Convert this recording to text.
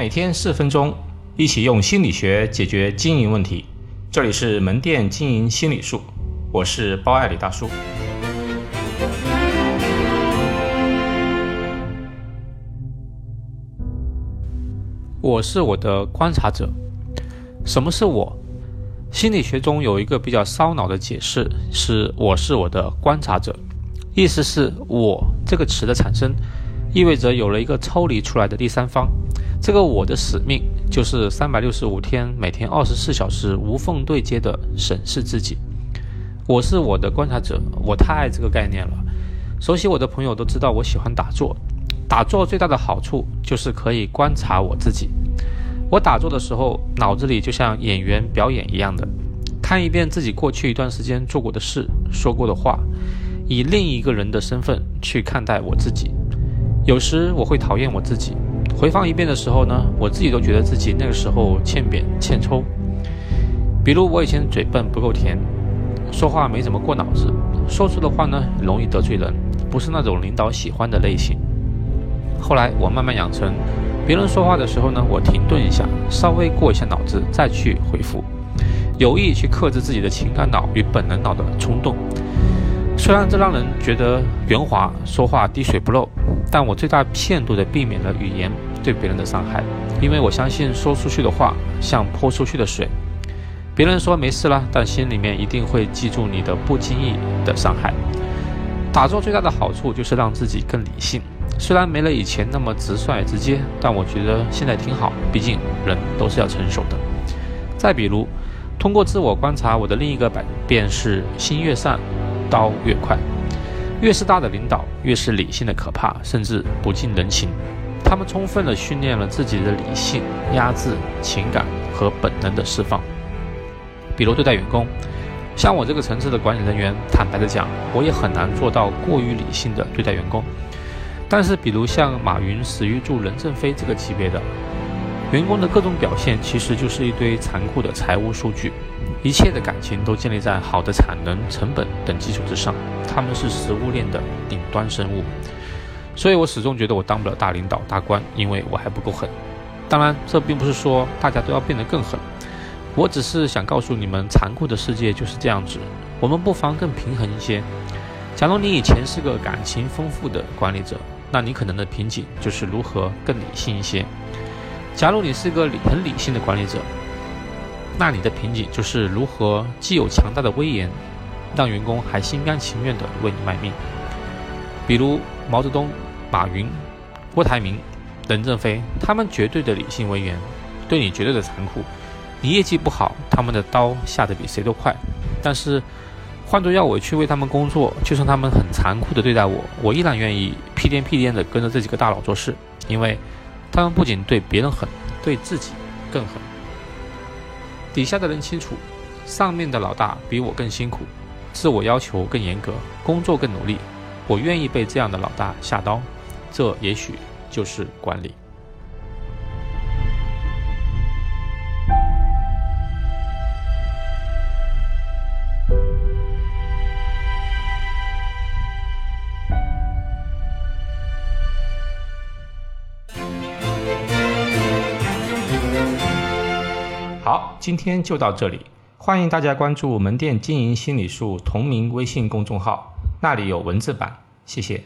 每天四分钟，一起用心理学解决经营问题。这里是门店经营心理术，我是包爱李大叔。我是我的观察者。什么是我？心理学中有一个比较烧脑的解释，是我是我的观察者，意思是我这个词的产生，意味着有了一个抽离出来的第三方。这个我的使命就是三百六十五天，每天二十四小时无缝对接的审视自己。我是我的观察者，我太爱这个概念了。熟悉我的朋友都知道，我喜欢打坐。打坐最大的好处就是可以观察我自己。我打坐的时候，脑子里就像演员表演一样的，看一遍自己过去一段时间做过的事、说过的话，以另一个人的身份去看待我自己。有时我会讨厌我自己。回放一遍的时候呢，我自己都觉得自己那个时候欠扁欠抽。比如我以前嘴笨不够甜，说话没怎么过脑子，说出的话呢容易得罪人，不是那种领导喜欢的类型。后来我慢慢养成，别人说话的时候呢，我停顿一下，稍微过一下脑子再去回复，有意去克制自己的情感脑与本能脑的冲动。虽然这让人觉得圆滑，说话滴水不漏，但我最大限度地避免了语言。对别人的伤害，因为我相信说出去的话像泼出去的水，别人说没事了，但心里面一定会记住你的不经意的伤害。打坐最大的好处就是让自己更理性，虽然没了以前那么直率直接，但我觉得现在挺好，毕竟人都是要成熟的。再比如，通过自我观察，我的另一个百变是心越善，刀越快。越是大的领导，越是理性的可怕，甚至不近人情。他们充分地训练了自己的理性，压制情感和本能的释放。比如对待员工，像我这个层次的管理人员，坦白的讲，我也很难做到过于理性的对待员工。但是，比如像马云、史玉柱、任正非这个级别的员工的各种表现，其实就是一堆残酷的财务数据，一切的感情都建立在好的产能、成本等基础之上。他们是食物链的顶端生物。所以我始终觉得我当不了大领导、大官，因为我还不够狠。当然，这并不是说大家都要变得更狠，我只是想告诉你们，残酷的世界就是这样子。我们不妨更平衡一些。假如你以前是个感情丰富的管理者，那你可能的瓶颈就是如何更理性一些。假如你是一个理很理性的管理者，那你的瓶颈就是如何既有强大的威严，让员工还心甘情愿地为你卖命。比如毛泽东、马云、郭台铭、任正非，他们绝对的理性威严，对你绝对的残酷。你业绩不好，他们的刀下得比谁都快。但是换做要我去为他们工作，就算他们很残酷的对待我，我依然愿意屁颠屁颠的跟着这几个大佬做事，因为他们不仅对别人狠，对自己更狠。底下的人清楚，上面的老大比我更辛苦，自我要求更严格，工作更努力。我愿意被这样的老大下刀，这也许就是管理。好，今天就到这里，欢迎大家关注门店经营心理术同名微信公众号。那里有文字版，谢谢。